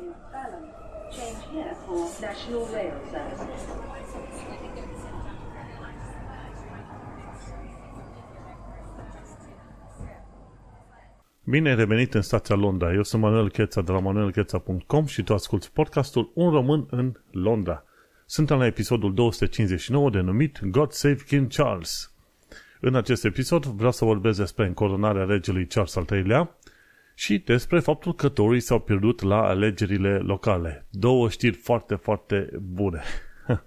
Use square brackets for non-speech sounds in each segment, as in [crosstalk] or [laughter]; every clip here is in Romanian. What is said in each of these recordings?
is Balham. Change here for National Rail Service. Bine ai revenit în stația Londra. Eu sunt Manuel Cheța de la manuelcheța.com și tu asculti podcastul Un român în Londra. Suntem la episodul 259 denumit God Save King Charles. În acest episod vreau să vorbesc despre încoronarea regelui Charles al III-lea și despre faptul că Torii s-au pierdut la alegerile locale. Două știri foarte, foarte bune. [laughs]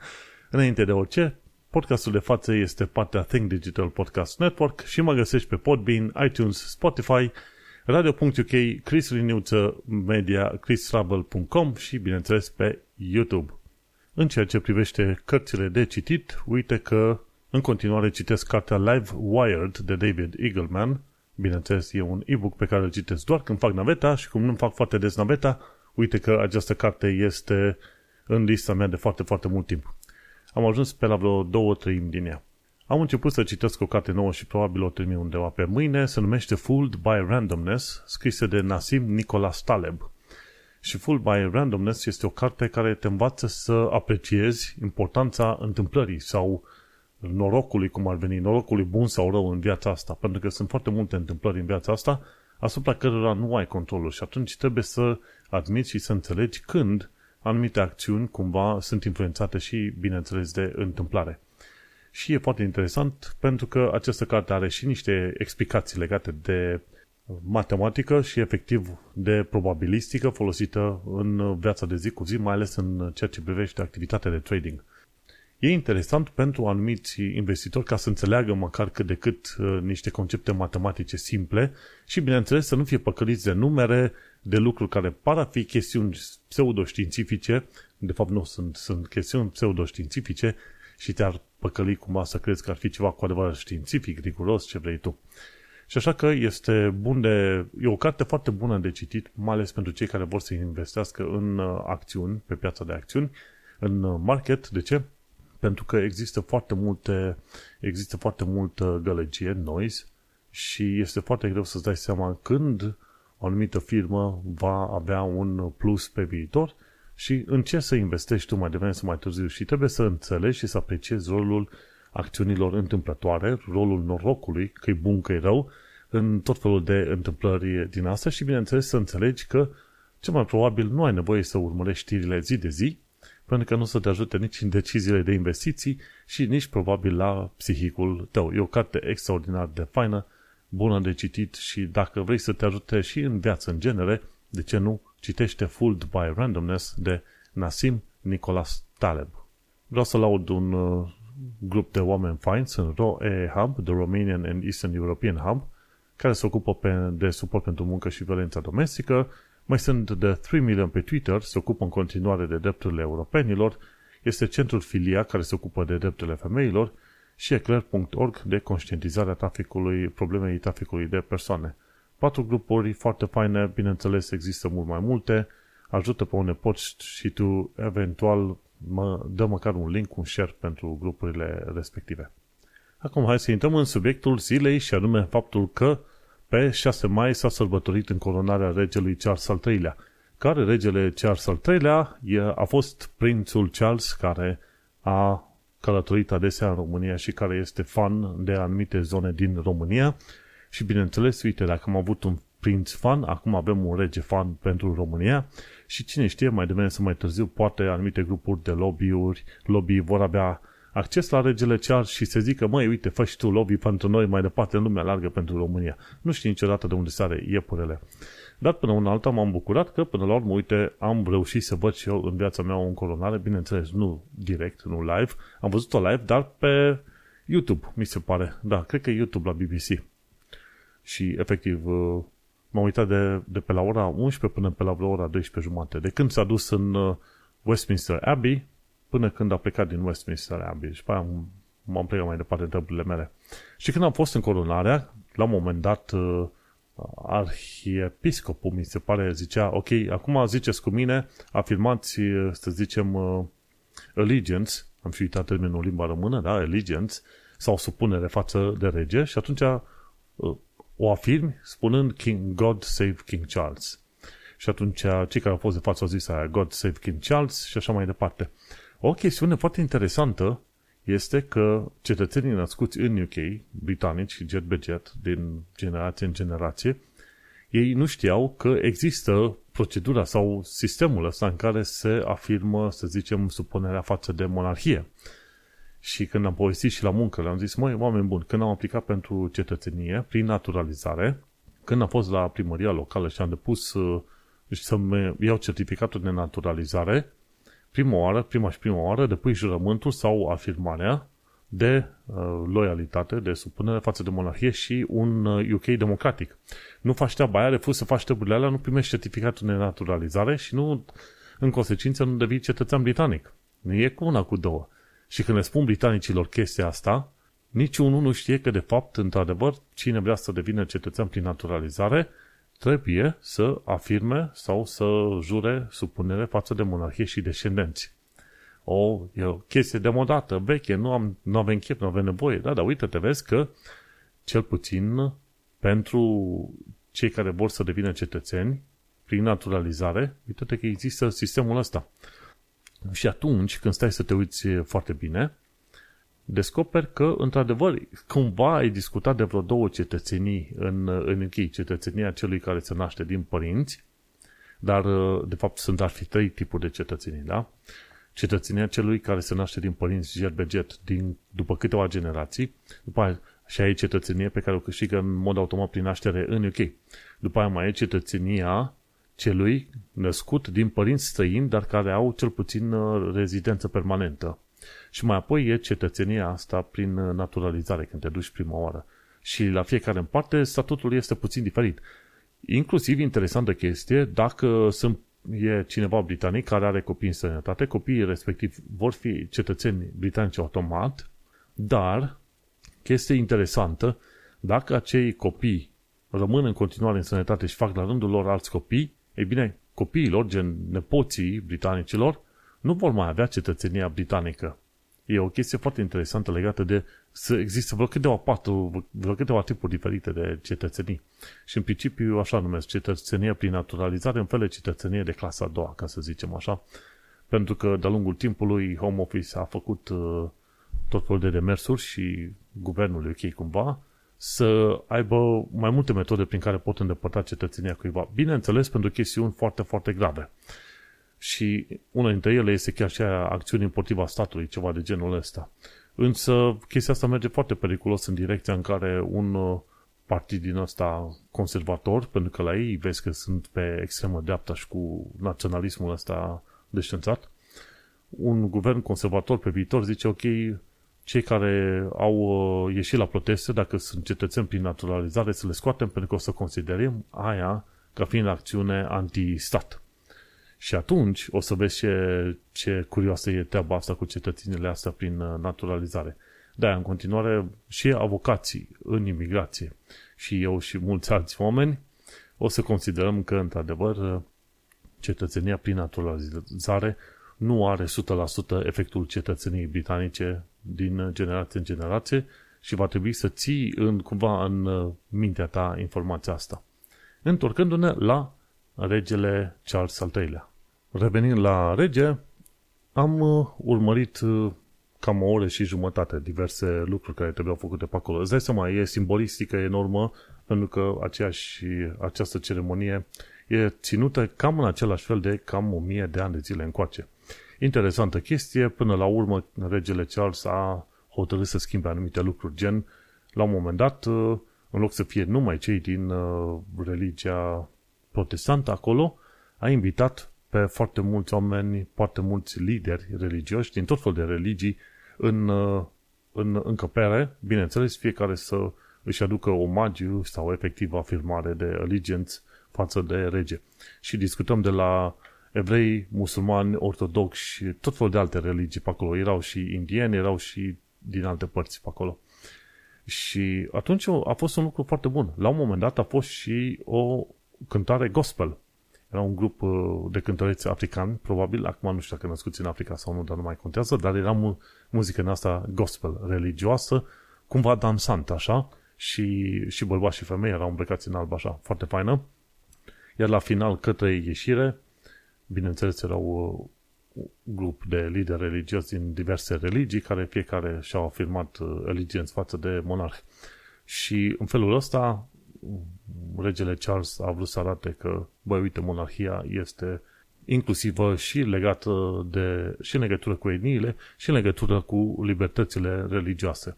Înainte de orice, podcastul de față este partea Think Digital Podcast Network și mă găsești pe Podbean, iTunes, Spotify, radio.uk, Chris Riniuță Media, chrisrabel.com și, bineînțeles, pe YouTube. În ceea ce privește cărțile de citit, uite că în continuare citesc cartea Live Wired de David Eagleman. Bineînțeles, e un e-book pe care îl citesc doar când fac naveta și cum nu fac foarte des naveta, uite că această carte este în lista mea de foarte, foarte mult timp. Am ajuns pe la vreo două treimi din ea. Am început să citesc o carte nouă și probabil o termin undeva pe mâine, se numește Fooled by Randomness, scrisă de Nassim Nicholas Taleb. Și Fooled by Randomness este o carte care te învață să apreciezi importanța întâmplării sau norocului, cum ar veni, norocului bun sau rău în viața asta, pentru că sunt foarte multe întâmplări în viața asta asupra cărora nu ai controlul și atunci trebuie să admiți și să înțelegi când anumite acțiuni cumva sunt influențate și, bineînțeles, de întâmplare. Și e foarte interesant pentru că această carte are și niște explicații legate de matematică și efectiv de probabilistică folosită în viața de zi cu zi, mai ales în ceea ce privește activitatea de trading. E interesant pentru anumiți investitori ca să înțeleagă măcar cât de cât uh, niște concepte matematice simple și, bineînțeles, să nu fie păcăliți de numere, de lucruri care par a fi chestiuni pseudoștiințifice, de fapt nu, sunt, sunt chestiuni pseudoștiințifice și te-ar păcăli cumva să crezi că ar fi ceva cu adevărat științific, riguros, ce vrei tu. Și așa că este bun de, e o carte foarte bună de citit, mai ales pentru cei care vor să investească în uh, acțiuni, pe piața de acțiuni, în uh, market. De ce? Pentru că există foarte multe, există foarte multă gălăgie, noise, și este foarte greu să-ți dai seama când o anumită firmă va avea un plus pe viitor și în ce să investești tu mai devreme sau mai târziu. Și trebuie să înțelegi și să apreciezi rolul acțiunilor întâmplătoare, rolul norocului, că e bun, că e rău, în tot felul de întâmplări din asta și bineînțeles să înțelegi că cel mai probabil nu ai nevoie să urmărești știrile zi de zi, pentru că nu să te ajute nici în deciziile de investiții și nici probabil la psihicul tău. E o carte extraordinar de faină, bună de citit și dacă vrei să te ajute și în viață în genere, de ce nu, citește Fooled by Randomness de Nassim Nicholas Taleb. Vreau să laud un uh, grup de oameni fainți, sunt ROE Hub, The Romanian and Eastern European Hub, care se ocupă pe, de suport pentru muncă și violența domestică. Mai sunt de 3 million pe Twitter, se ocupă în continuare de drepturile europenilor. Este centrul Filia, care se ocupă de drepturile femeilor și eclair.org de conștientizarea traficului, problemei traficului de persoane. Patru grupuri foarte faine, bineînțeles există mult mai multe, ajută pe unde poți și tu eventual mă, dă măcar un link, un share pentru grupurile respective. Acum hai să intrăm în subiectul zilei și anume faptul că pe 6 mai s-a sărbătorit încoronarea regelui Charles al III-lea, care regele Charles al III-lea a fost prințul Charles care a călătorit adesea în România și care este fan de anumite zone din România. Și bineînțeles, uite, dacă am avut un prinț fan, acum avem un rege fan pentru România. Și cine știe, mai devreme să mai târziu, poate anumite grupuri de lobby-uri, lobby vor avea acces la regele Charles și se zică, măi, uite, fă și tu lobby pentru noi mai departe în lumea largă pentru România. Nu știi niciodată de unde sare iepurele. Dar până un alta m-am bucurat că până la urmă, uite, am reușit să văd și eu în viața mea o încoronare, bineînțeles, nu direct, nu live, am văzut-o live, dar pe YouTube, mi se pare. Da, cred că YouTube la BBC. Și efectiv, uh, m-am uitat de, de pe la ora 11 până pe la ora 12 jumate. De când s-a dus în uh, Westminster Abbey până când a plecat din Westminster Abbey. Și pe aia m-am plecat mai departe de dăburile mele. Și când am fost în coronarea, la un moment dat uh, arhiepiscopul, mi se pare, zicea, ok, acum ziceți cu mine, afirmați, să zicem, allegiance, am și uitat termenul limba română, da, allegiance, sau supunere față de rege și atunci o afirmi spunând King God Save King Charles. Și atunci cei care au fost de față au zis aia, God Save King Charles și așa mai departe. O chestiune foarte interesantă este că cetățenii născuți în UK, britanici, jet be jet, din generație în generație, ei nu știau că există procedura sau sistemul ăsta în care se afirmă, să zicem, supunerea față de monarhie. Și când am povestit și la muncă, le-am zis, măi, oameni buni, când am aplicat pentru cetățenie, prin naturalizare, când am fost la primăria locală și am depus uh, să-mi iau certificatul de naturalizare, prima oară, prima și prima oară, depui jurământul sau afirmarea de uh, loialitate, de supunere față de monarhie și un uh, UK democratic. Nu faci treaba aia, refuzi să faci treburile alea, nu primești certificatul de naturalizare și nu, în consecință nu devii cetățean britanic. Nu e cu una, cu două. Și când le spun britanicilor chestia asta, niciunul nu știe că, de fapt, într-adevăr, cine vrea să devină cetățean prin naturalizare, trebuie să afirme sau să jure supunere față de monarhie și descendenți. O, e o chestie demodată, veche, nu, am, nu avem chef, nu avem nevoie. Da, dar uite, te vezi că, cel puțin, pentru cei care vor să devină cetățeni, prin naturalizare, uite că există sistemul ăsta. Și atunci, când stai să te uiți foarte bine, descoperi că, într-adevăr, cumva ai discutat de vreo două cetățenii în, în închei. Cetățenia celui care se naște din părinți, dar, de fapt, sunt ar fi trei tipuri de cetățenii, da? Cetățenia celui care se naște din părinți gerbeget, din, după câteva generații, după aia și ai cetățenie pe care o câștigă în mod automat prin naștere în UK. După aia mai e cetățenia celui născut din părinți străini, dar care au cel puțin uh, rezidență permanentă. Și mai apoi e cetățenia asta prin uh, naturalizare, când te duci prima oară. Și la fiecare în parte statutul este puțin diferit. Inclusiv interesantă chestie, dacă sunt, e cineva britanic care are copii în sănătate, copiii respectiv vor fi cetățeni britanici automat, dar, chestie interesantă, dacă acei copii rămân în continuare în sănătate și fac la rândul lor alți copii, ei bine, copiilor, gen nepoții britanicilor, nu vor mai avea cetățenia britanică. E o chestie foarte interesantă legată de să există vreo câteva, patru, vreo câteva tipuri diferite de cetățenii. Și în principiu așa numesc cetățenia prin naturalizare, în fel de cetățenie de clasa a doua, ca să zicem așa. Pentru că de-a lungul timpului Home Office a făcut uh, tot felul de demersuri și guvernul UK cumva să aibă mai multe metode prin care pot îndepărta cetățenia cuiva. Bineînțeles, pentru chestiuni foarte, foarte grave. Și una dintre ele este chiar și acțiuni împotriva statului, ceva de genul ăsta. Însă chestia asta merge foarte periculos în direcția în care un uh, partid din ăsta conservator, pentru că la ei vezi că sunt pe extremă dreapta și cu naționalismul ăsta deștențat, un guvern conservator pe viitor zice, ok, cei care au uh, ieșit la proteste, dacă sunt cetățeni prin naturalizare, să le scoatem pentru că o să considerăm aia ca fiind acțiune anti-stat. Și atunci o să vezi ce, ce curioasă e treaba asta cu cetățenile astea prin uh, naturalizare. Da, în continuare și avocații în imigrație și eu și mulți alți oameni o să considerăm că, într-adevăr, uh, cetățenia prin naturalizare nu are 100% efectul cetățeniei britanice din generație în generație și va trebui să ții în, cumva în uh, mintea ta informația asta. Întorcându-ne la regele Charles al III-lea. Revenind la rege, am uh, urmărit uh, cam o oră și jumătate diverse lucruri care trebuiau făcute pe acolo. Îți dai seama, e simbolistică enormă pentru că aceeași, această ceremonie e ținută cam în același fel de cam o mie de ani de zile încoace. Interesantă chestie, până la urmă regele Charles a hotărât să schimbe anumite lucruri, gen la un moment dat, uh, în loc să fie numai cei din religia protestantă acolo, a invitat pe foarte mulți oameni, foarte mulți lideri religioși din tot fel de religii în, uh, în încăpere, bineînțeles, fiecare să își aducă omagiu sau efectiv afirmare de allegiance față de rege. Și discutăm de la evrei, musulmani, ortodoxi, tot felul de alte religii pe acolo. Erau și indieni, erau și din alte părți pe acolo. Și atunci a fost un lucru foarte bun. La un moment dat a fost și o cântare gospel era un grup uh, de cântăreți africani, probabil, acum nu știu dacă născuți în Africa sau nu, dar nu mai contează, dar era mu- muzică în asta gospel, religioasă, cumva dansant, așa, și, și bărbați și femei erau îmbrăcați în alb, așa, foarte faină. iar la final, către ieșire, bineînțeles, erau un grup de lideri religioși din diverse religii, care fiecare și-au afirmat eligenți față de monarh. Și în felul ăsta, regele Charles a vrut să arate că, băi, uite, monarhia este inclusivă și legată de, și în legătură cu etniile și în legătură cu libertățile religioase.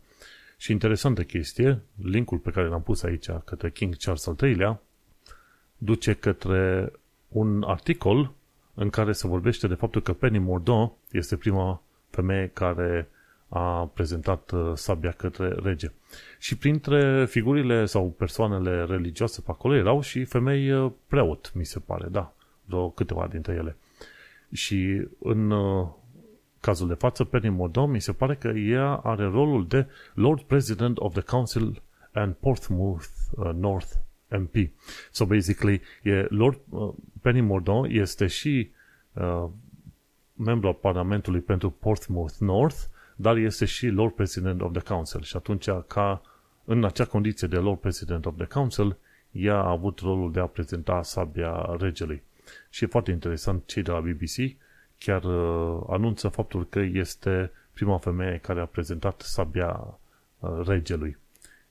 Și interesantă chestie, linkul pe care l-am pus aici către King Charles al III-lea duce către un articol în care se vorbește de faptul că Penny Mordaunt este prima femeie care a prezentat uh, sabia către rege. Și printre figurile sau persoanele religioase pe acolo erau și femei uh, preot, mi se pare, da, vreo câteva dintre ele. Și în uh, cazul de față, Penny Mordaunt, mi se pare că ea are rolul de Lord President of the Council and Portsmouth uh, North MP. So basically, e Lord uh, Penny Mordaunt este și uh, membru al Parlamentului pentru Portsmouth North, dar este și Lord President of the Council. Și atunci, ca în acea condiție de Lord President of the Council, ea a avut rolul de a prezenta sabia regelui. Și e foarte interesant, cei de la BBC chiar uh, anunță faptul că este prima femeie care a prezentat sabia uh, regelui.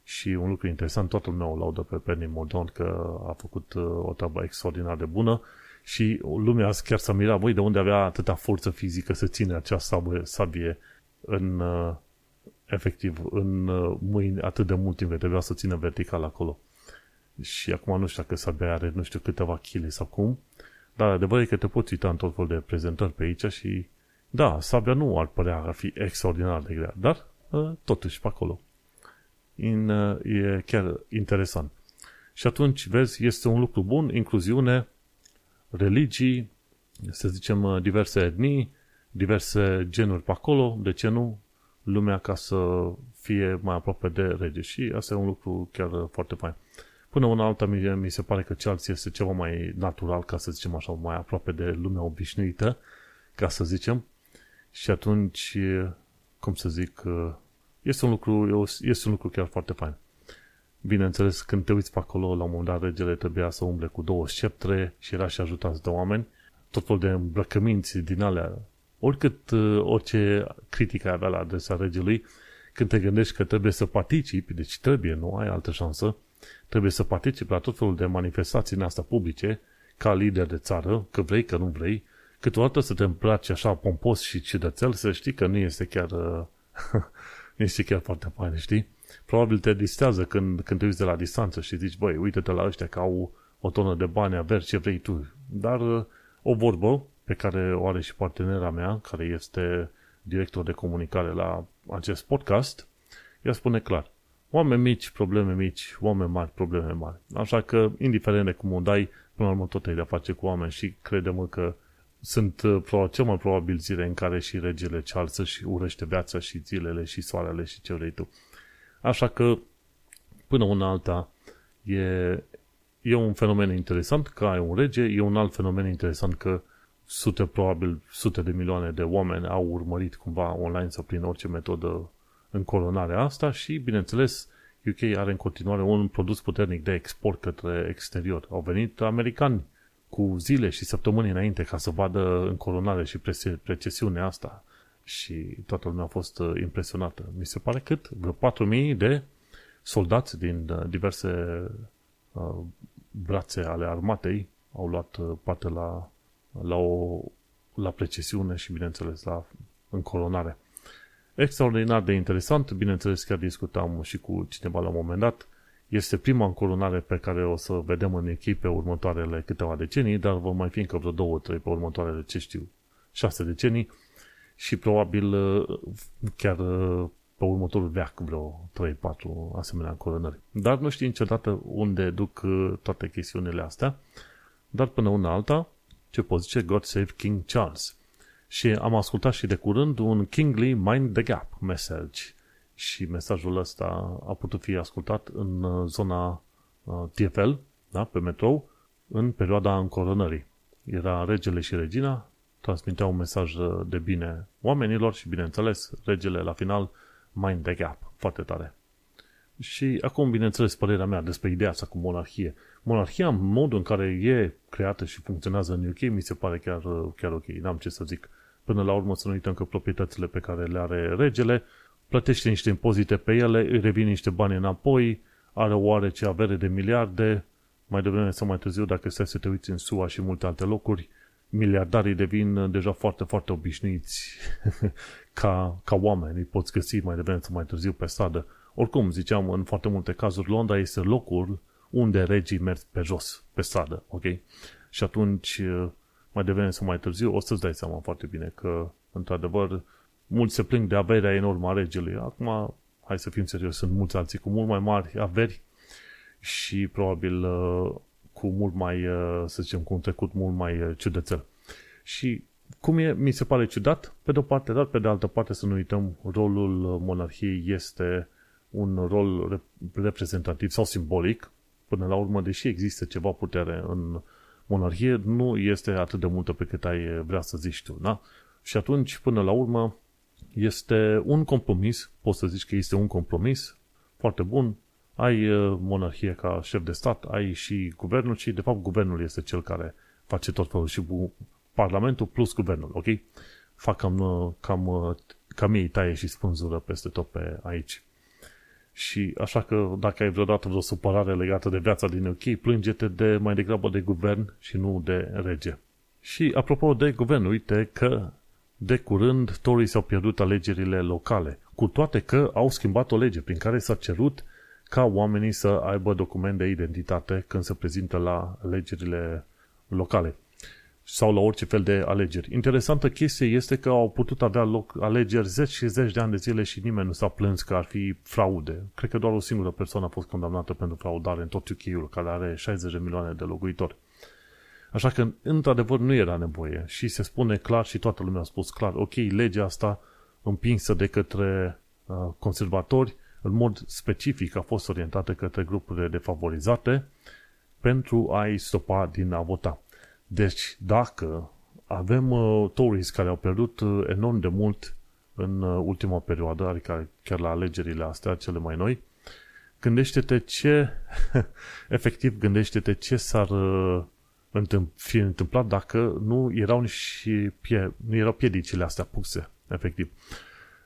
Și un lucru interesant, toată lumea o laudă pe Penny Mordon că a făcut uh, o treabă extraordinar de bună și lumea chiar s-a mirat, voi de unde avea atâta forță fizică să ține acea sabie, sabie în, uh, efectiv, în uh, mâini atât de mult timp, trebuia să țină vertical acolo. Și acum nu știu dacă sabia are, nu știu, câteva kg sau cum, dar adevărul e că te poți uita în tot fel de prezentări pe aici și da, sabia nu ar părea a fi extraordinar de grea, dar uh, totuși pe acolo. In, e chiar interesant. Și atunci, vezi, este un lucru bun, incluziune, religii, să zicem, diverse etnii, diverse genuri pe acolo, de ce nu, lumea ca să fie mai aproape de rege. Și asta e un lucru chiar foarte fain. Până una alta, mi, mi se pare că Chelsea este ceva mai natural, ca să zicem așa, mai aproape de lumea obișnuită, ca să zicem. Și atunci, cum să zic, este un lucru, este un lucru chiar foarte fain. Bineînțeles, când te uiți pe acolo, la un moment dat, regele trebuia să umble cu două sceptre și era și ajutat de oameni, tot fel de îmbrăcăminți din alea. Oricât, orice critică avea la adresa regelui, când te gândești că trebuie să participi, deci trebuie, nu ai altă șansă, trebuie să participi la tot felul de manifestații în asta publice, ca lider de țară, că vrei, că nu vrei, câteodată să te împlaci așa pompos și ciudățel, să știi că nu este chiar, [laughs] nu este chiar foarte fain, știi? Probabil te distează când, când te uiți de la distanță și zici, băi, uite-te la ăștia că au o tonă de bani, aver ce vrei tu. Dar o vorbă pe care o are și partenera mea, care este director de comunicare la acest podcast, ea spune clar, oameni mici, probleme mici, oameni mari, probleme mari. Așa că, indiferent de cum o dai, până la urmă tot ai de-a face cu oameni și crede-mă că sunt uh, cel mai probabil zile în care și regele Charles și urăște viața și zilele și soarele și ce vrei tu. Așa că, până una alta, e, e un fenomen interesant că ai un rege, e un alt fenomen interesant că sute, probabil sute de milioane de oameni au urmărit cumva online sau prin orice metodă în coronarea asta și, bineînțeles, UK are în continuare un produs puternic de export către exterior. Au venit americani cu zile și săptămâni înainte ca să vadă în coronare și precesiunea asta și toată lumea a fost uh, impresionată. Mi se pare cât? Vreo 4.000 de soldați din uh, diverse uh, brațe ale armatei au luat parte la, la, o, la precesiune și, bineînțeles, la încolonare. Extraordinar de interesant, bineînțeles, chiar discutam și cu cineva la un moment dat, este prima încolonare pe care o să vedem în echipe următoarele câteva decenii, dar vor mai fi încă vreo două, trei pe următoarele, ce știu, șase decenii și probabil uh, chiar uh, pe următorul veac vreo 3-4 asemenea coronări. Dar nu știu niciodată unde duc uh, toate chestiunile astea, dar până una alta, ce pot zice, God Save King Charles. Și am ascultat și de curând un Kingly Mind the Gap message și mesajul ăsta a putut fi ascultat în zona TFL, da, pe metrou, în perioada încoronării. Era regele și regina transmitea un mesaj de bine oamenilor și, bineînțeles, regele la final mind the gap. Foarte tare. Și acum, bineînțeles, părerea mea despre ideea asta cu monarhie. Monarhia, în modul în care e creată și funcționează în UK, mi se pare chiar, chiar ok. N-am ce să zic. Până la urmă să nu uităm că proprietățile pe care le are regele, plătește niște impozite pe ele, îi revin niște bani înapoi, are oarece avere de miliarde, mai devreme sau mai târziu, dacă stai să te uiți în SUA și multe alte locuri, miliardarii devin deja foarte, foarte obișnuiți [laughs] ca, ca oameni. Îi poți găsi mai devreme sau mai târziu pe stradă. Oricum, ziceam, în foarte multe cazuri, Londra este locul unde regii merg pe jos, pe stradă, ok? Și atunci, mai devreme sau mai târziu, o să-ți dai seama foarte bine că, într-adevăr, mulți se plâng de averea enormă a regelui. Acum, hai să fim serios, sunt mulți alții cu mult mai mari averi și probabil uh, cu mult mai, uh, să zicem, cu un trecut mult mai uh, ciudățel. Și cum e, mi se pare ciudat, pe de-o parte, dar pe de altă parte să nu uităm, rolul monarhiei este un rol reprezentativ sau simbolic, până la urmă, deși există ceva putere în monarhie, nu este atât de multă pe cât ai vrea să zici tu, da? Și atunci, până la urmă, este un compromis, poți să zici că este un compromis foarte bun, ai uh, monarhie ca șef de stat, ai și guvernul și, de fapt, guvernul este cel care face tot felul și Parlamentul plus guvernul, ok? Fac cam, uh, cam, uh, cam ei taie și spânzură peste tot pe aici. Și așa că dacă ai vreodată vreo supărare legată de viața din UK, plânge-te de mai degrabă de guvern și nu de rege. Și apropo de guvern, uite că de curând Tories au pierdut alegerile locale, cu toate că au schimbat o lege prin care s-a cerut ca oamenii să aibă document de identitate când se prezintă la alegerile locale sau la orice fel de alegeri. Interesantă chestie este că au putut avea loc alegeri zeci și zeci de ani de zile și nimeni nu s-a plâns că ar fi fraude. Cred că doar o singură persoană a fost condamnată pentru fraudare în tot UK-ul, care are 60 de milioane de locuitori. Așa că, într-adevăr, nu era nevoie și se spune clar și toată lumea a spus clar, ok, legea asta împinsă de către uh, conservatori în mod specific a fost orientată către grupurile defavorizate pentru a-i stopa din a vota. Deci, dacă avem uh, Tories care au pierdut uh, enorm de mult în uh, ultima perioadă, adică chiar la alegerile astea, cele mai noi, gândește-te ce, [laughs] efectiv, gândește-te ce s-ar uh, fi întâmplat dacă nu erau și pie, nu erau piedicile astea puse, efectiv.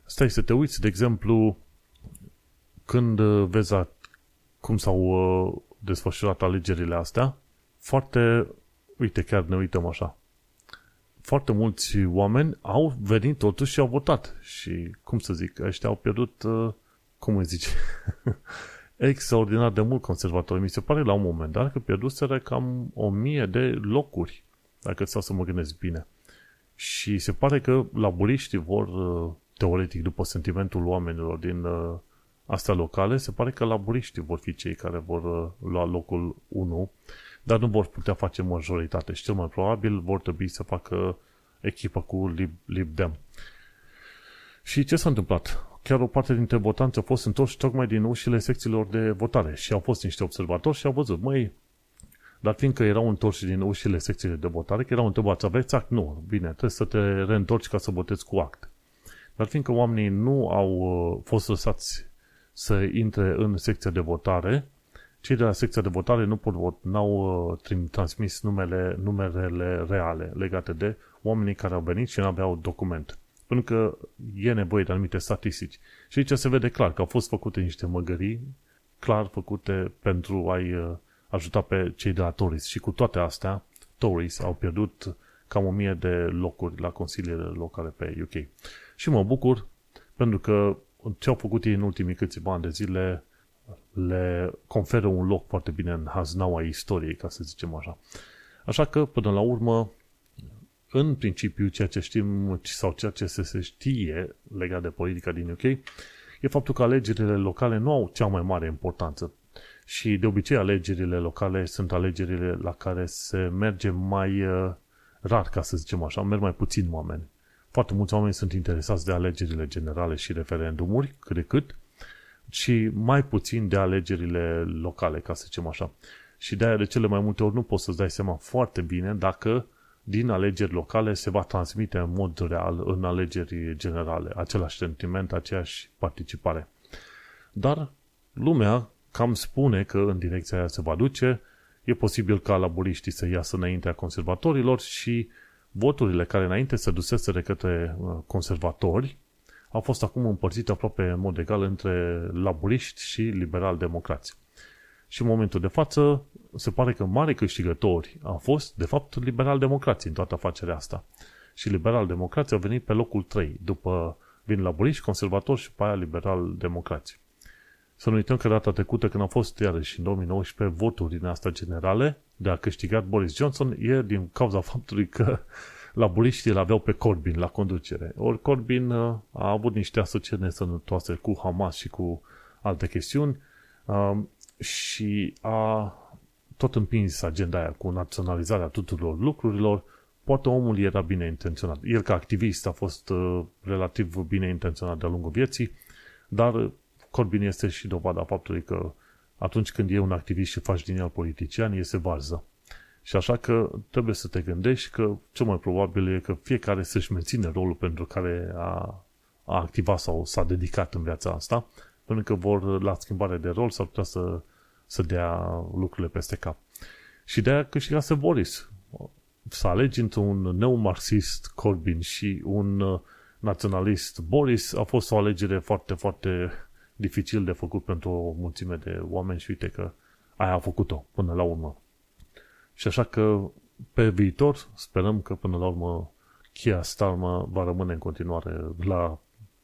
Stai să te uiți, de exemplu, când uh, vezi cum s-au uh, desfășurat alegerile astea, foarte, uite, chiar ne uităm așa, foarte mulți oameni au venit totuși și au votat. Și, cum să zic, ăștia au pierdut, uh, cum îi zice, [laughs] extraordinar de mult conservatori. Mi se pare la un moment dat că pierduseră cam o mie de locuri, dacă stau să mă gândesc bine. Și se pare că laburiștii vor, teoretic, după sentimentul oamenilor din astea locale, se pare că laburiștii vor fi cei care vor uh, lua locul 1, dar nu vor putea face majoritate și cel mai probabil vor trebui să facă echipă cu Lib, Libdem. Și ce s-a întâmplat? Chiar o parte dintre votanți au fost întorși tocmai din ușile secțiilor de votare și au fost niște observatori și au văzut, măi, dar fiindcă erau întorși din ușile secțiilor de votare, că erau întrebați, aveți act? Nu. Bine, trebuie să te reîntorci ca să votezi cu act. Dar fiindcă oamenii nu au uh, fost lăsați să intre în secția de votare, cei de la secția de votare nu pot vot, n-au uh, transmis numele, numerele reale legate de oamenii care au venit și nu aveau document. Pentru că e nevoie de anumite statistici. Și aici se vede clar că au fost făcute niște măgării, clar făcute pentru a-i uh, ajuta pe cei de la Tories. Și cu toate astea, Tories au pierdut cam o mie de locuri la consiliile locale pe UK. Și mă bucur pentru că ce au făcut ei în ultimii câțiva ani de zile le conferă un loc foarte bine în haznaua istoriei, ca să zicem așa. Așa că, până la urmă, în principiu, ceea ce știm sau ceea ce se știe legat de politica din UK e faptul că alegerile locale nu au cea mai mare importanță. Și de obicei alegerile locale sunt alegerile la care se merge mai uh, rar, ca să zicem așa, merg mai puțin oameni. Foarte mulți oameni sunt interesați de alegerile generale și referendumuri, cât de cât, și mai puțin de alegerile locale, ca să zicem așa. Și de aia de cele mai multe ori nu poți să-ți dai seama foarte bine dacă din alegeri locale se va transmite în mod real în alegeri generale același sentiment, aceeași participare. Dar lumea cam spune că în direcția aia se va duce, e posibil ca laburiștii să iasă înaintea conservatorilor și voturile care înainte se duseseră către uh, conservatori au fost acum împărțite aproape în mod egal între laburiști și liberal-democrați. Și în momentul de față se pare că mari câștigători au fost, de fapt, liberal-democrații în toată afacerea asta. Și liberal-democrații au venit pe locul 3, după vin laburiști, conservatori și pe aia liberal-democrații. Să nu uităm că data trecută, când au fost iarăși în 2019 voturi din asta generale, de a câștigat Boris Johnson, e din cauza faptului că laburiștii îl aveau pe Corbyn la conducere. Ori Corbyn uh, a avut niște asocieri nesănătoase cu Hamas și cu alte chestiuni um, și a tot împins agenda aia cu naționalizarea tuturor lucrurilor. Poate omul era bine intenționat. El ca activist a fost uh, relativ bine intenționat de-a lungul vieții, dar Corbyn este și dovada faptului că atunci când e un activist și faci din el politician, iese varză. Și așa că trebuie să te gândești că cel mai probabil e că fiecare să-și menține rolul pentru care a, a activat sau s-a dedicat în viața asta, pentru că vor, la schimbare de rol, s-ar putea să, să dea lucrurile peste cap. Și de-aia câștigase Boris. Să alegi într-un neomarxist Corbyn și un uh, naționalist Boris a fost o alegere foarte, foarte dificil de făcut pentru o mulțime de oameni și uite că aia a făcut-o până la urmă. Și așa că pe viitor sperăm că până la urmă Kia Starmer va rămâne în continuare la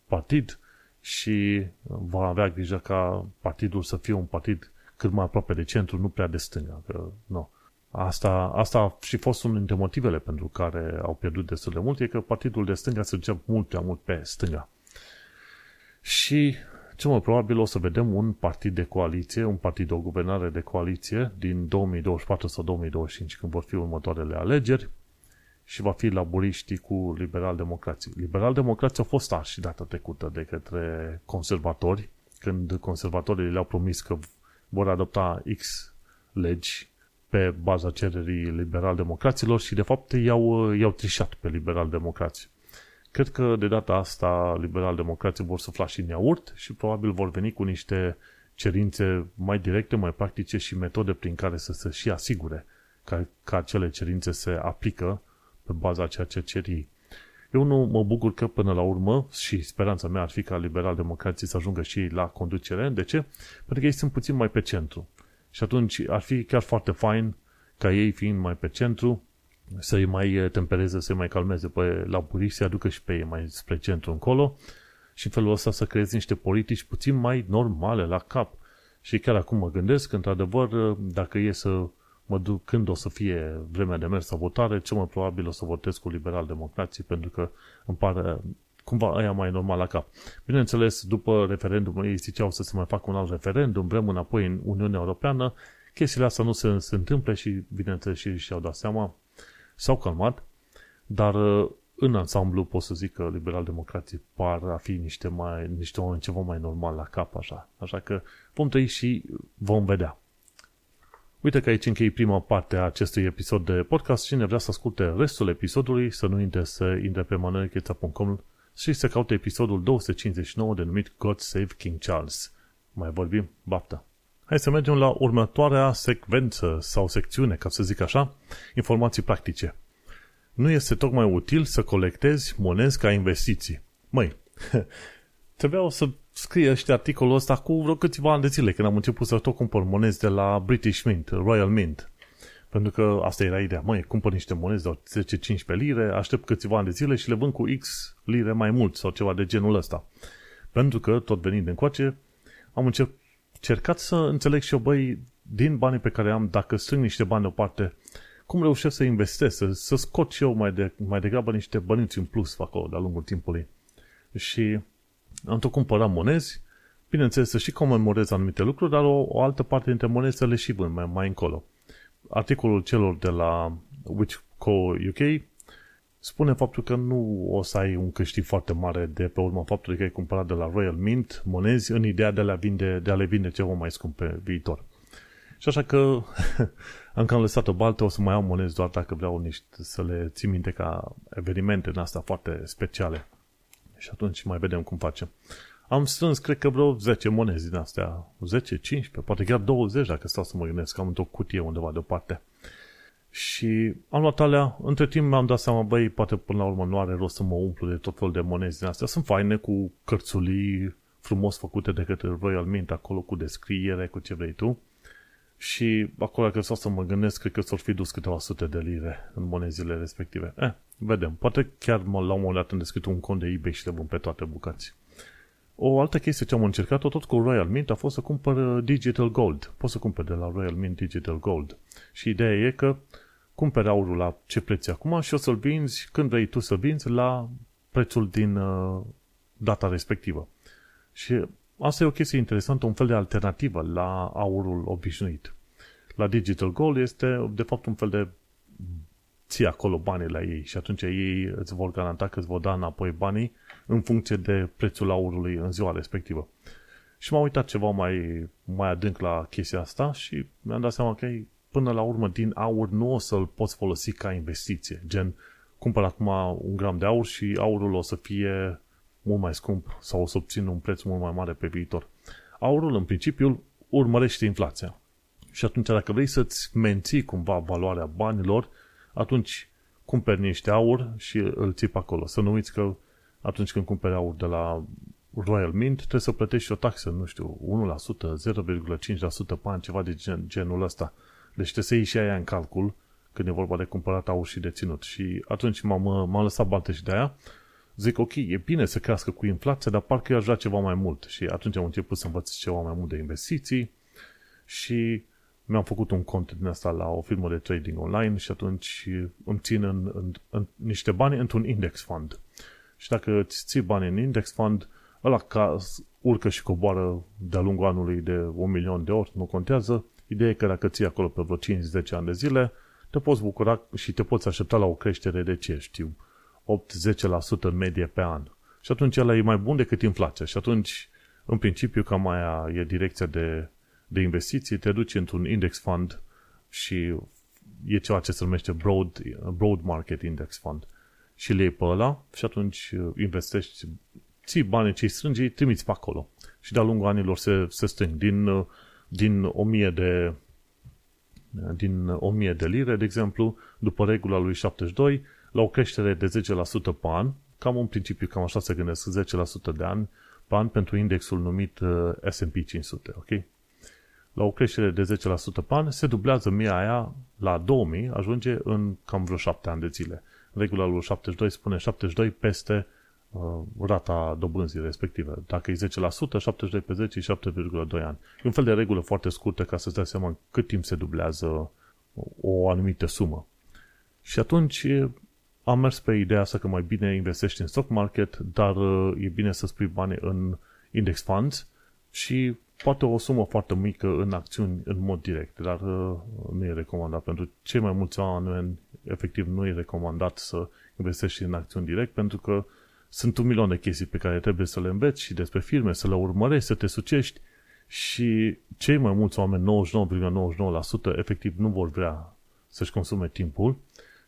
partid și va avea grijă ca partidul să fie un partid cât mai aproape de centru, nu prea de stânga. Că, no. Asta, asta a și fost unul dintre motivele pentru care au pierdut destul de mult, e că partidul de stânga se ducea mult prea mult pe stânga. Și cel mai probabil o să vedem un partid de coaliție, un partid de o guvernare de coaliție din 2024 sau 2025, când vor fi următoarele alegeri și va fi laburiștii cu liberal-democrații. Liberal-democrații au fost arși data trecută de către conservatori, când conservatorii le-au promis că vor adopta X legi pe baza cererii liberal-democraților și de fapt i-au, i-au trișat pe liberal-democrații. Cred că de data asta liberal-democrații vor să și în iaurt și probabil vor veni cu niște cerințe mai directe, mai practice și metode prin care să se și asigure că, că acele cerințe se aplică pe baza ceea ce cer ei. Eu nu mă bucur că până la urmă, și speranța mea ar fi ca liberal-democrații să ajungă și la conducere. De ce? Pentru că ei sunt puțin mai pe centru. Și atunci ar fi chiar foarte fain ca ei fiind mai pe centru să-i mai eh, tempereze, să-i mai calmeze pe laburiști, să aducă și pe ei mai spre centru încolo și în felul ăsta să creezi niște politici puțin mai normale la cap. Și chiar acum mă gândesc, într-adevăr, eh, dacă e să mă duc când o să fie vremea de mers la votare, cel mai probabil o să votez cu liberal-democrații, pentru că îmi pare cumva aia mai normal la cap. Bineînțeles, după referendum, ei ziceau să se mai facă un alt referendum, vrem înapoi în Uniunea Europeană, chestiile astea nu se, se întâmple și, bineînțeles, și și-au dat seama, s-au calmat, dar uh, în ansamblu pot să zic că liberal-democrații par a fi niște, mai, niște oameni ceva mai normal la cap, așa. Așa că vom trăi și vom vedea. Uite că aici închei prima parte a acestui episod de podcast. Cine vrea să asculte restul episodului, să nu uite să intre pe manuelcheța.com și să caute episodul 259 denumit God Save King Charles. Mai vorbim, baftă! Hai să mergem la următoarea secvență sau secțiune, ca să zic așa, informații practice. Nu este tocmai util să colectezi monezi ca investiții. Măi, [laughs] trebuiau să scrie ăștia articolul ăsta cu vreo câțiva ani de zile, când am început să tot cumpăr monezi de la British Mint, Royal Mint. Pentru că asta era ideea. Măi, cumpăr niște monezi de 10-15 lire, aștept câțiva ani de zile și le vând cu X lire mai mult sau ceva de genul ăsta. Pentru că, tot venind încoace, am început cercat să înțeleg și eu, băi, din banii pe care am, dacă strâng niște bani deoparte, cum reușesc să investesc, să, să scot și eu mai, de, mai degrabă niște bănuți în plus acolo de-a lungul timpului. Și am tot cumpărat monezi, bineînțeles să și comemorez anumite lucruri, dar o, o altă parte dintre monezi să le și vând mai, mai încolo. Articolul celor de la Co UK spune faptul că nu o să ai un câștig foarte mare de pe urma faptului că ai cumpărat de la Royal Mint monezi în ideea de a le vinde, de a le vinde ceva mai scump pe viitor. Și așa că [laughs] am cam lăsat-o baltă, o să mai am monezi doar dacă vreau niște, să le țin minte ca evenimente în asta foarte speciale. Și atunci mai vedem cum facem. am strâns, cred că vreo 10 monezi din astea, 10, 15, poate chiar 20 dacă stau să mă gândesc, am într-o cutie undeva deoparte. Și am luat alea, între timp mi-am dat seama, băi, poate până la urmă nu are rost să mă umplu de tot felul de monezi din astea. Sunt faine cu cărțulii frumos făcute de către Royal Mint, acolo cu descriere, cu ce vrei tu. Și acolo, dacă stau să mă gândesc, cred că s-or fi dus câteva sute de lire în monezile respective. Eh, vedem. Poate chiar la un moment dat am deschis un cont de eBay și le vând pe toate bucăți. O altă chestie ce am încercat-o tot cu Royal Mint a fost să cumpăr uh, Digital Gold. Poți să cumperi de la Royal Mint Digital Gold. Și ideea e că cumperi aurul la ce preț acum și o să-l vinzi când vrei tu să vinzi la prețul din uh, data respectivă. Și asta e o chestie interesantă, un fel de alternativă la aurul obișnuit. La Digital Gold este de fapt un fel de ții acolo banii la ei și atunci ei îți vor garanta că îți vor da înapoi banii în funcție de prețul aurului în ziua respectivă. Și m-am uitat ceva mai, mai adânc la chestia asta și mi-am dat seama că până la urmă din aur nu o să-l poți folosi ca investiție. Gen, cumpăr acum un gram de aur și aurul o să fie mult mai scump sau o să obțin un preț mult mai mare pe viitor. Aurul, în principiu, urmărește inflația. Și atunci, dacă vrei să-ți menții cumva valoarea banilor, atunci cumperi niște aur și îl ții pe acolo. Să nu uiți că atunci când cumperi aur de la Royal Mint, trebuie să plătești o taxă, nu știu, 1%, 0,5% pan, ceva de gen, genul ăsta. Deci trebuie să iei și aia în calcul când e vorba de cumpărat aur și de ținut. Și atunci m-am, m-am lăsat bate și de aia. Zic, ok, e bine să crească cu inflația, dar parcă eu aș vrea ceva mai mult. Și atunci am început să învăț ceva mai mult de investiții și mi-am făcut un cont din asta la o firmă de trading online și atunci îmi țin în, în, în niște bani într-un index fund. Și dacă îți ții bani în index fund, ăla ca urcă și coboară de-a lungul anului de un milion de ori, nu contează. Ideea e că dacă ții acolo pe vreo 5-10 ani de zile, te poți bucura și te poți aștepta la o creștere de ce știu, 8-10% medie pe an. Și atunci ăla e mai bun decât inflația. Și atunci, în principiu, cam aia e direcția de, de investiții, te duci într-un index fund și e ceva ce se numește broad, broad market index fund și le iei pe ăla și atunci uh, investești, ții banii ce strângi, îi trimiți pe acolo. Și de-a lungul anilor se, se strâng. Din, uh, din 1000 de uh, din 1000 de lire, de exemplu, după regula lui 72, la o creștere de 10% pe an, cam în principiu, cam așa se gândesc, 10% de an pe an pentru indexul numit S&P 500, ok? La o creștere de 10% pe an, se dublează mia aia la 2000, ajunge în cam vreo 7 ani de zile regula lui 72 spune 72 peste uh, rata dobânzii respective. Dacă e 10%, 72 pe 10 e 7,2 ani. E un fel de regulă foarte scurtă ca să-ți dai seama cât timp se dublează o anumită sumă. Și atunci am mers pe ideea asta că mai bine investești în stock market, dar uh, e bine să spui bani în index funds și poate o sumă foarte mică în acțiuni în mod direct, dar uh, nu e recomandat pentru cei mai mulți oameni efectiv nu e recomandat să investești în acțiuni direct pentru că sunt un milion de chestii pe care trebuie să le înveți și despre firme, să le urmărești, să te sucești și cei mai mulți oameni, 99,99% efectiv nu vor vrea să-și consume timpul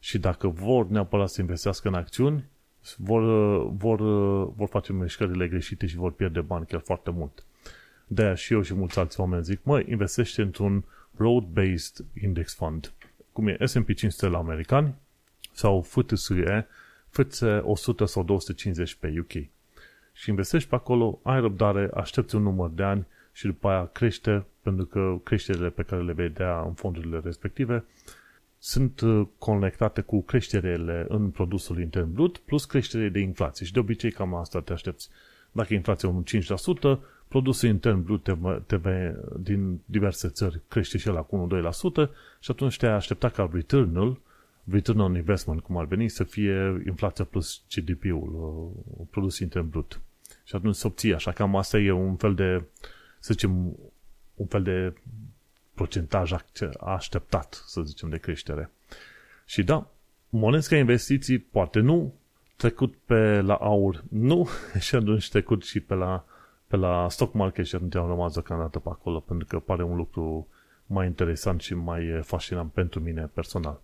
și dacă vor neapărat să investească în acțiuni, vor, vor, vor face mișcările greșite și vor pierde bani chiar foarte mult. De-aia și eu și mulți alți oameni zic, măi, investește într-un road-based index fund cum e S&P 500 la americani sau FTSE, FTSE 100 sau 250 pe UK. Și investești pe acolo, ai răbdare, aștepți un număr de ani și după aia crește, pentru că creșterile pe care le vedea în fondurile respective sunt uh, conectate cu creșterile în produsul intern brut plus creșterile de inflație. Și de obicei cam asta te aștepți. Dacă inflația e un 5%, produsul intern brut TV din diverse țări crește și la cu 1-2% și atunci te aștepta ca return-ul, return on investment, cum ar veni, să fie inflația plus GDP-ul, uh, produs intern brut. Și atunci să obții așa, cam asta e un fel de, să zicem, un fel de procentaj așteptat, să zicem, de creștere. Și da, monezi ca investiții, poate nu, trecut pe la aur, nu, [laughs] și atunci trecut și pe la pe la stock market și atunci am rămas deocamdată pe acolo, pentru că pare un lucru mai interesant și mai fascinant pentru mine personal.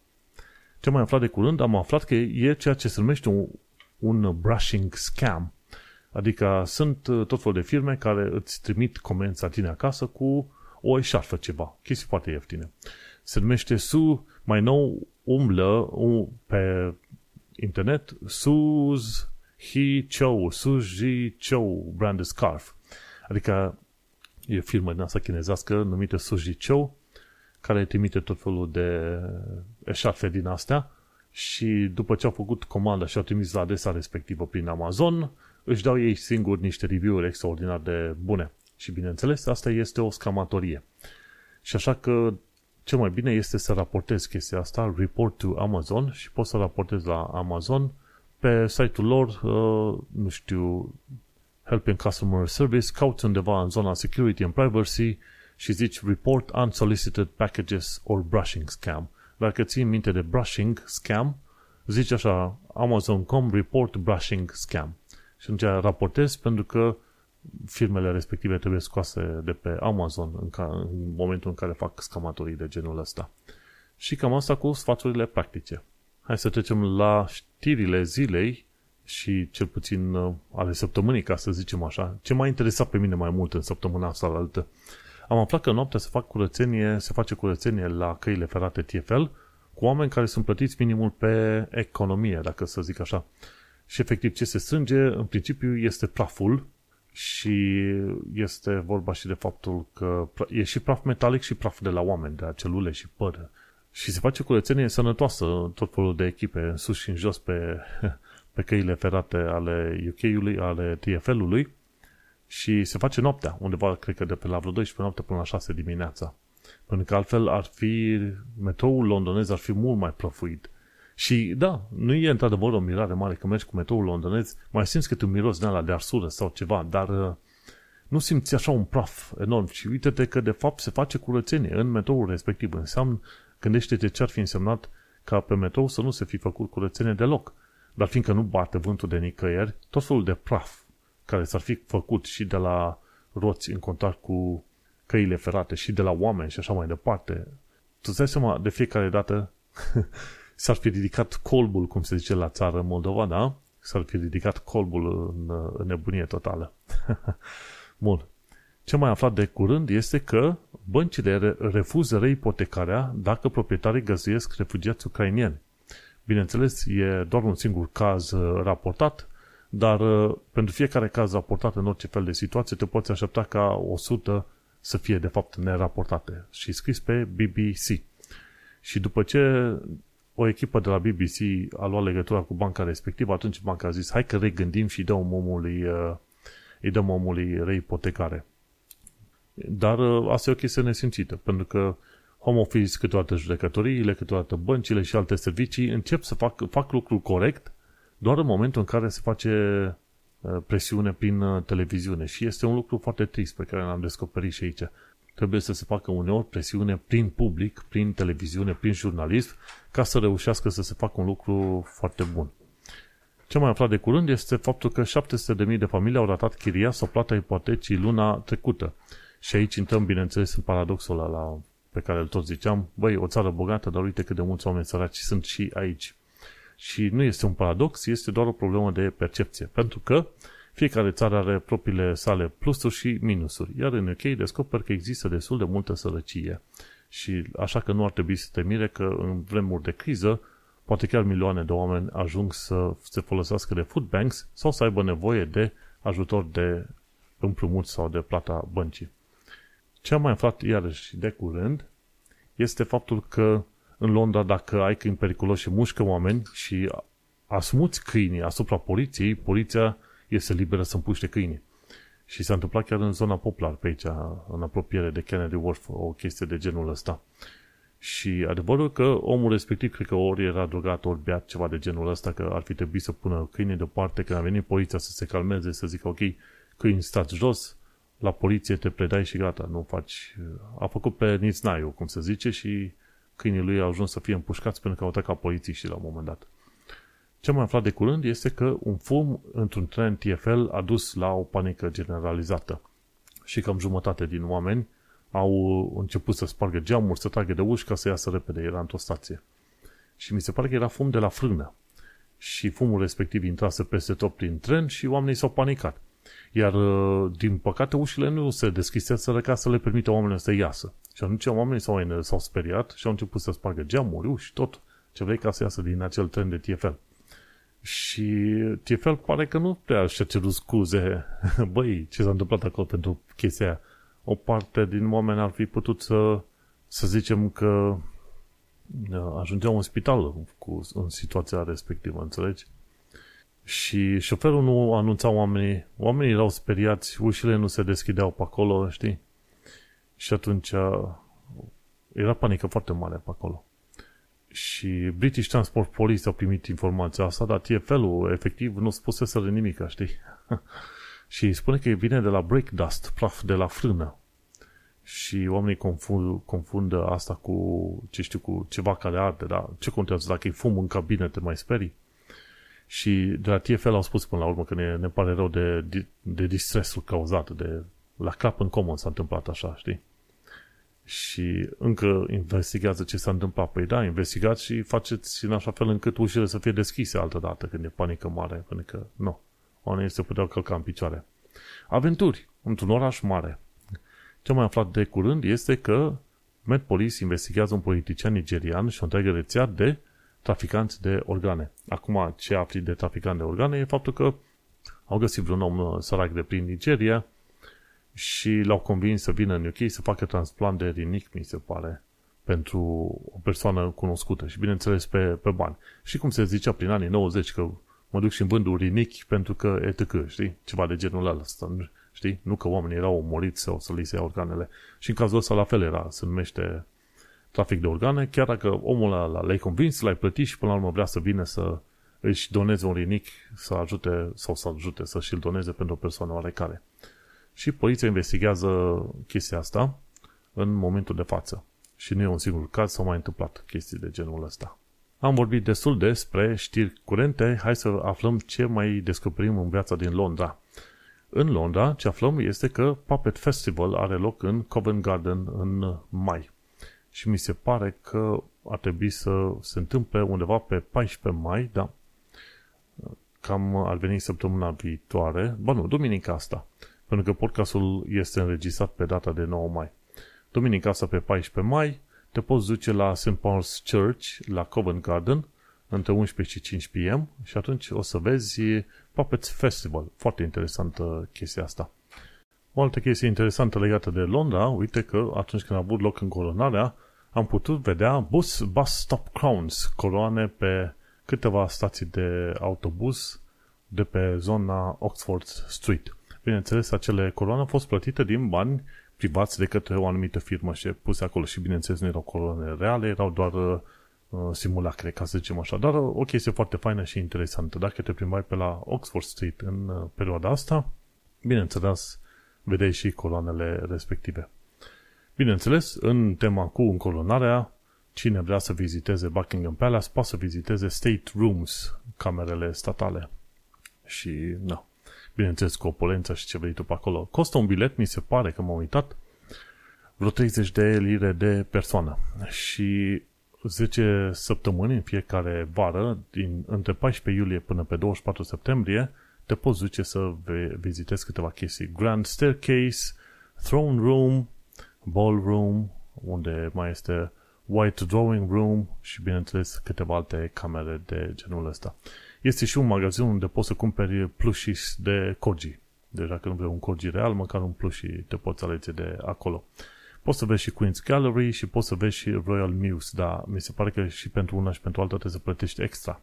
Ce mai aflat de curând? Am aflat că e ceea ce se numește un, un brushing scam. Adică sunt uh, tot felul de firme care îți trimit comenzi la tine acasă cu o eșarfă ceva, chestii foarte ieftine. Se numește Su, mai nou umblă um, pe internet Su's He Chou, Su Ji Chou brand scarf. Adică e o firmă din asta chinezească numită Su Ji Chou care trimite tot felul de eșarfe din astea și după ce au făcut comanda și au trimis la adresa respectivă prin Amazon, își dau ei singuri niște review-uri extraordinar de bune. Și bineînțeles, asta este o scamatorie. Și așa că cel mai bine este să raportezi chestia asta, report to Amazon și poți să raportezi la Amazon pe site-ul lor, uh, nu știu, Helping Customer Service, cauți undeva în zona Security and Privacy și zici Report Unsolicited Packages or Brushing Scam. Dacă ții minte de brushing scam, zici așa, Amazon.com report brushing scam. Și atunci raportezi pentru că firmele respective trebuie scoase de pe Amazon în, ca, în momentul în care fac scamatorii de genul ăsta. Și cam asta cu sfaturile practice. Hai să trecem la știrile zilei și cel puțin uh, ale săptămânii, ca să zicem așa. Ce m-a interesat pe mine mai mult în săptămâna asta la altă am aflat că noaptea se, fac curățenie, se face curățenie la căile ferate TFL cu oameni care sunt plătiți minimul pe economie, dacă să zic așa. Și efectiv ce se strânge, în principiu, este praful și este vorba și de faptul că e și praf metalic și praf de la oameni, de la celule și păr. Și se face curățenie sănătoasă, tot felul de echipe, în sus și în jos pe, [laughs] pe căile ferate ale UK-ului, ale TFL-ului și se face noaptea, undeva, cred că de pe la vreo 12 noapte până la 6 dimineața. Pentru că altfel ar fi, metroul londonez ar fi mult mai prăfuit. Și da, nu e într-adevăr o mirare mare că mergi cu metroul londonez, mai simți că tu miros din ala de arsură sau ceva, dar uh, nu simți așa un praf enorm. Și uite-te că de fapt se face curățenie în metroul respectiv. Înseamnă, gândește-te ce ar fi însemnat ca pe metrou să nu se fi făcut curățenie deloc. Dar fiindcă nu bate vântul de nicăieri, tot felul de praf care s-ar fi făcut și de la roți în contact cu căile ferate și de la oameni și așa mai departe, tu îți dai seama de fiecare dată [laughs] s-ar fi ridicat colbul, cum se zice la țară Moldova, da? S-ar fi ridicat colbul în, în nebunie totală. [laughs] Bun. Ce mai aflat de curând este că băncile refuză reipotecarea dacă proprietarii găzuiesc refugiați ucrainieni. Bineînțeles, e doar un singur caz uh, raportat, dar uh, pentru fiecare caz raportat în orice fel de situație, te poți aștepta ca 100 să fie de fapt neraportate și scris pe BBC. Și după ce o echipă de la BBC a luat legătura cu banca respectivă, atunci banca a zis, hai că regândim și dăm omului, uh, îi dăm omului reipotecare. Dar uh, asta e o chestie nesimțită, pentru că home office, câteodată judecătoriile, câteodată băncile și alte servicii încep să fac, fac lucrul corect doar în momentul în care se face uh, presiune prin uh, televiziune și este un lucru foarte trist pe care l-am descoperit și aici. Trebuie să se facă uneori presiune prin public, prin televiziune, prin jurnalism, ca să reușească să se facă un lucru foarte bun. Ce mai aflat de curând este faptul că 700.000 de familii au ratat chiria sau plata ipotecii luna trecută. Și aici intrăm, bineînțeles, în paradoxul ăla pe care îl tot ziceam. Băi, o țară bogată, dar uite cât de mulți oameni săraci sunt și aici. Și nu este un paradox, este doar o problemă de percepție. Pentru că fiecare țară are propriile sale plusuri și minusuri. Iar în UK descoper că există destul de multă sărăcie. Și așa că nu ar trebui să te mire că în vremuri de criză poate chiar milioane de oameni ajung să se folosească de food banks sau să aibă nevoie de ajutor de împrumut sau de plata băncii. Ce am mai aflat iarăși de curând este faptul că în Londra dacă ai câini periculoși și mușcă oameni și asmuți câinii asupra poliției, poliția este liberă să împuște câinii. Și s-a întâmplat chiar în zona Poplar, pe aici, în apropiere de Kennedy Wharf, o chestie de genul ăsta. Și adevărul că omul respectiv, cred că ori era drogat, ori beat ceva de genul ăsta, că ar fi trebuit să pună câinii deoparte, când a venit poliția să se calmeze, să zică, ok, câini stați jos, la poliție te predai și gata, nu faci... A făcut pe nițnaiu, cum se zice, și câinii lui au ajuns să fie împușcați pentru că au atacat polițiștii la un moment dat. Ce am aflat de curând este că un fum într-un tren TFL a dus la o panică generalizată și cam jumătate din oameni au început să spargă geamuri, să tragă de uși ca să iasă repede, era într-o stație. Și mi se pare că era fum de la frână. Și fumul respectiv intrase peste tot prin tren și oamenii s-au panicat. Iar, uh, din păcate, ușile nu se deschiseseră ca să le permită oamenilor să iasă. Și atunci oamenii s-au, s-au speriat și au început să spargă geamuri, uși, tot ce vrei ca să iasă din acel tren de TFL. Și TFL pare că nu prea și-a cerut scuze. [laughs] Băi, ce s-a întâmplat acolo pentru chestia aia? O parte din oameni ar fi putut să, să zicem că uh, ajungeau în spital cu, în situația respectivă, înțelegi? Și șoferul nu anunța oamenii, oamenii erau speriați, ușile nu se deschideau pe acolo, știi? Și atunci uh, era panică foarte mare pe acolo. Și British Transport Police au primit informația asta, dar TFL-ul efectiv nu spusese nimic, știi? [laughs] și spune că vine de la brake dust, praf de la frână. Și oamenii confund, confundă asta cu, ce știu, cu ceva care arde, dar ce contează? Dacă e fum în cabină, te mai sperii? Și de la TFL au spus până la urmă că ne, ne pare rău de, de, de distresul cauzat, de la cap în comun s-a întâmplat așa, știi? Și încă investigează ce s-a întâmplat. Păi da, investigați și faceți în așa fel încât ușile să fie deschise altă dată când e panică mare, pentru că nu, oamenii se puteau călca în picioare. Aventuri într-un oraș mare. Ce mai aflat de curând este că Met Police investigează un politician nigerian și o întreagă rețea de traficanți de organe. Acum, ce afli de traficanți de organe e faptul că au găsit vreun om uh, sărac de prin Nigeria și l-au convins să vină în UK să facă transplant de rinic, mi se pare, pentru o persoană cunoscută și, bineînțeles, pe, pe bani. Și cum se zicea prin anii 90 că mă duc și în vând un rinic pentru că etc., știi? Ceva de genul ăsta, știi? Nu că oamenii erau omoriți sau să li se ia organele. Și în cazul ăsta la fel era, se numește trafic de organe, chiar dacă omul ăla l-ai convins, l-ai plătit și până la urmă vrea să vină să își doneze un rinic să ajute sau să ajute să și-l doneze pentru o persoană oarecare. Și poliția investigează chestia asta în momentul de față. Și nu e un singur caz, s-au mai întâmplat chestii de genul ăsta. Am vorbit destul despre știri curente, hai să aflăm ce mai descoperim în viața din Londra. În Londra, ce aflăm este că Puppet Festival are loc în Covent Garden în mai. Și mi se pare că ar trebui să se întâmple undeva pe 14 mai, da, cam ar veni săptămâna viitoare, bă nu, duminica asta pentru că podcastul este înregistrat pe data de 9 mai. Duminica asta pe 14 mai te poți duce la St. Paul's Church, la Covent Garden, între 11 și 5 p.m. și atunci o să vezi Puppets Festival. Foarte interesantă chestia asta. O altă chestie interesantă legată de Londra, uite că atunci când a avut loc în coronarea, am putut vedea bus, bus stop crowns, coroane pe câteva stații de autobuz de pe zona Oxford Street. Bineînțeles, acele coloane au fost plătite din bani privați de către o anumită firmă și puse acolo și bineînțeles nu erau coloane reale, erau doar uh, simulacre, ca să zicem așa. Dar o chestie foarte faină și interesantă. Dacă te plimbai pe la Oxford Street în uh, perioada asta, bineînțeles, vedeai și coloanele respective. Bineînțeles, în tema cu încolonarea, cine vrea să viziteze Buckingham Palace poate să viziteze State Rooms, camerele statale. Și, nu, bineînțeles cu opulența și ce vrei tu pe acolo. Costă un bilet, mi se pare că m-am uitat, vreo 30 de lire de persoană. Și 10 săptămâni în fiecare vară, din, între 14 iulie până pe 24 septembrie, te poți duce să vizitezi câteva chestii. Grand Staircase, Throne Room, Ballroom, unde mai este White Drawing Room și, bineînțeles, câteva alte camere de genul ăsta. Este și un magazin unde poți să cumperi plushis de Koji. Deci dacă nu vrei un Koji real, măcar un plushi te poți alege de acolo. Poți să vezi și Queen's Gallery și poți să vezi și Royal Muse, dar mi se pare că și pentru una și pentru alta trebuie să plătești extra.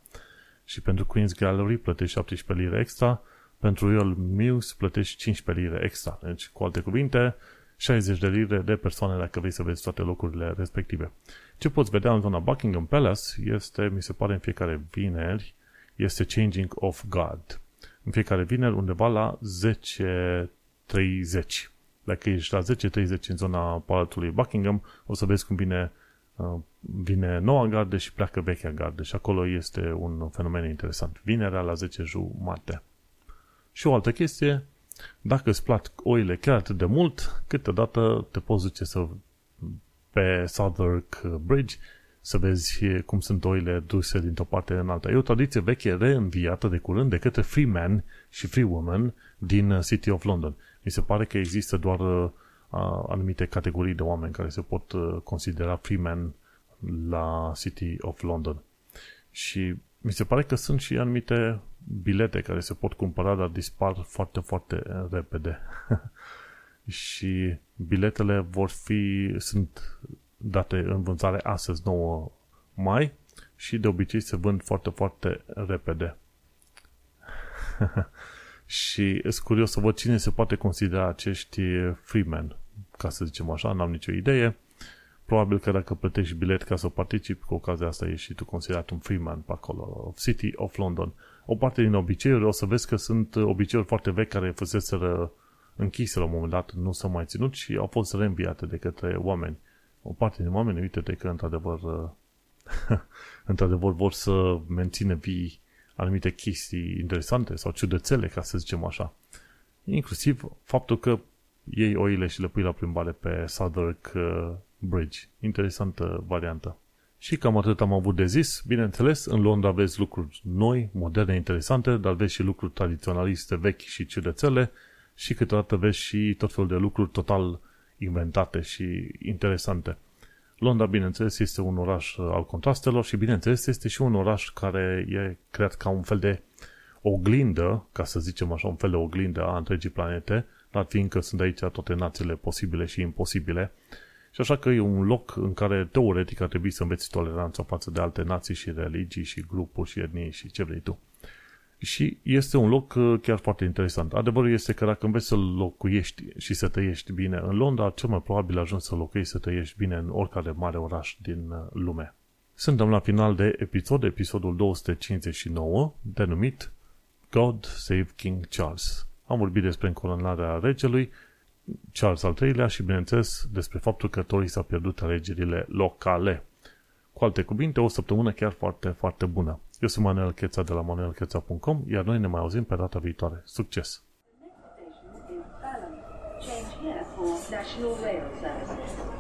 Și pentru Queen's Gallery plătești 17 lire extra, pentru Royal Muse plătești 15 lire extra. Deci, cu alte cuvinte, 60 de lire de persoane dacă vrei să vezi toate locurile respective. Ce poți vedea în zona Buckingham Palace este, mi se pare, în fiecare vineri, este Changing of God. În fiecare vineri undeva la 10.30. Dacă ești la 10.30 în zona Palatului Buckingham, o să vezi cum vine, uh, vine noua gardă și pleacă vechea gardă și acolo este un fenomen interesant. Vinerea la 10 jumate. Și o altă chestie, dacă îți plac oile chiar atât de mult, câteodată te poți duce să pe Southwark Bridge să vezi cum sunt oile duse dintr-o parte în alta. E o tradiție veche reînviată de curând de către free men și free women din City of London. Mi se pare că există doar uh, anumite categorii de oameni care se pot uh, considera free men la City of London. Și mi se pare că sunt și anumite bilete care se pot cumpăra, dar dispar foarte, foarte repede. [laughs] și biletele vor fi, sunt date în vânzare astăzi 9 mai și de obicei se vând foarte, foarte repede. [laughs] și sunt curios să văd cine se poate considera acești freemen, ca să zicem așa, n-am nicio idee. Probabil că dacă plătești bilet ca să participi, cu ocazia asta ești și tu considerat un freeman pe acolo, City of London. O parte din obiceiuri, o să vezi că sunt obiceiuri foarte vechi care fuseseră închise la un moment dat, nu s-au mai ținut și au fost reînviate de către oameni. O parte din oameni, uite-te că într-adevăr, [laughs] într-adevăr vor să mențină vii anumite chestii interesante sau ciudățele, ca să zicem așa. Inclusiv faptul că iei oile și le pui la plimbare pe Southwark uh, Bridge. Interesantă variantă. Și cam atât am avut de zis. Bineînțeles, în Londra vezi lucruri noi, moderne, interesante, dar vezi și lucruri tradiționaliste, vechi și ciudățele și câteodată vezi și tot felul de lucruri total inventate și interesante. Londra, bineînțeles, este un oraș al contrastelor și, bineînțeles, este și un oraș care e creat ca un fel de oglindă, ca să zicem așa, un fel de oglindă a întregii planete, dar fiindcă sunt aici toate națiile posibile și imposibile, și așa că e un loc în care teoretic ar trebui să înveți toleranța față de alte nații și religii și grupuri și etnii și ce vrei tu. Și este un loc uh, chiar foarte interesant. Adevărul este că dacă înveți să locuiești și să trăiești bine în Londra, cel mai probabil ajungi să locuiești să trăiești bine în oricare mare oraș din uh, lume. Suntem la final de episod, episodul 259, denumit God Save King Charles. Am vorbit despre încolonarea regelui Charles al III-lea și, bineînțeles, despre faptul că Tory s-a pierdut alegerile locale. Cu alte cuvinte, o săptămână chiar foarte, foarte bună. Eu sunt Manuel Cheța de la manuelcheța.com, iar noi ne mai auzim pe data viitoare. Succes! Change here for National Rail Service.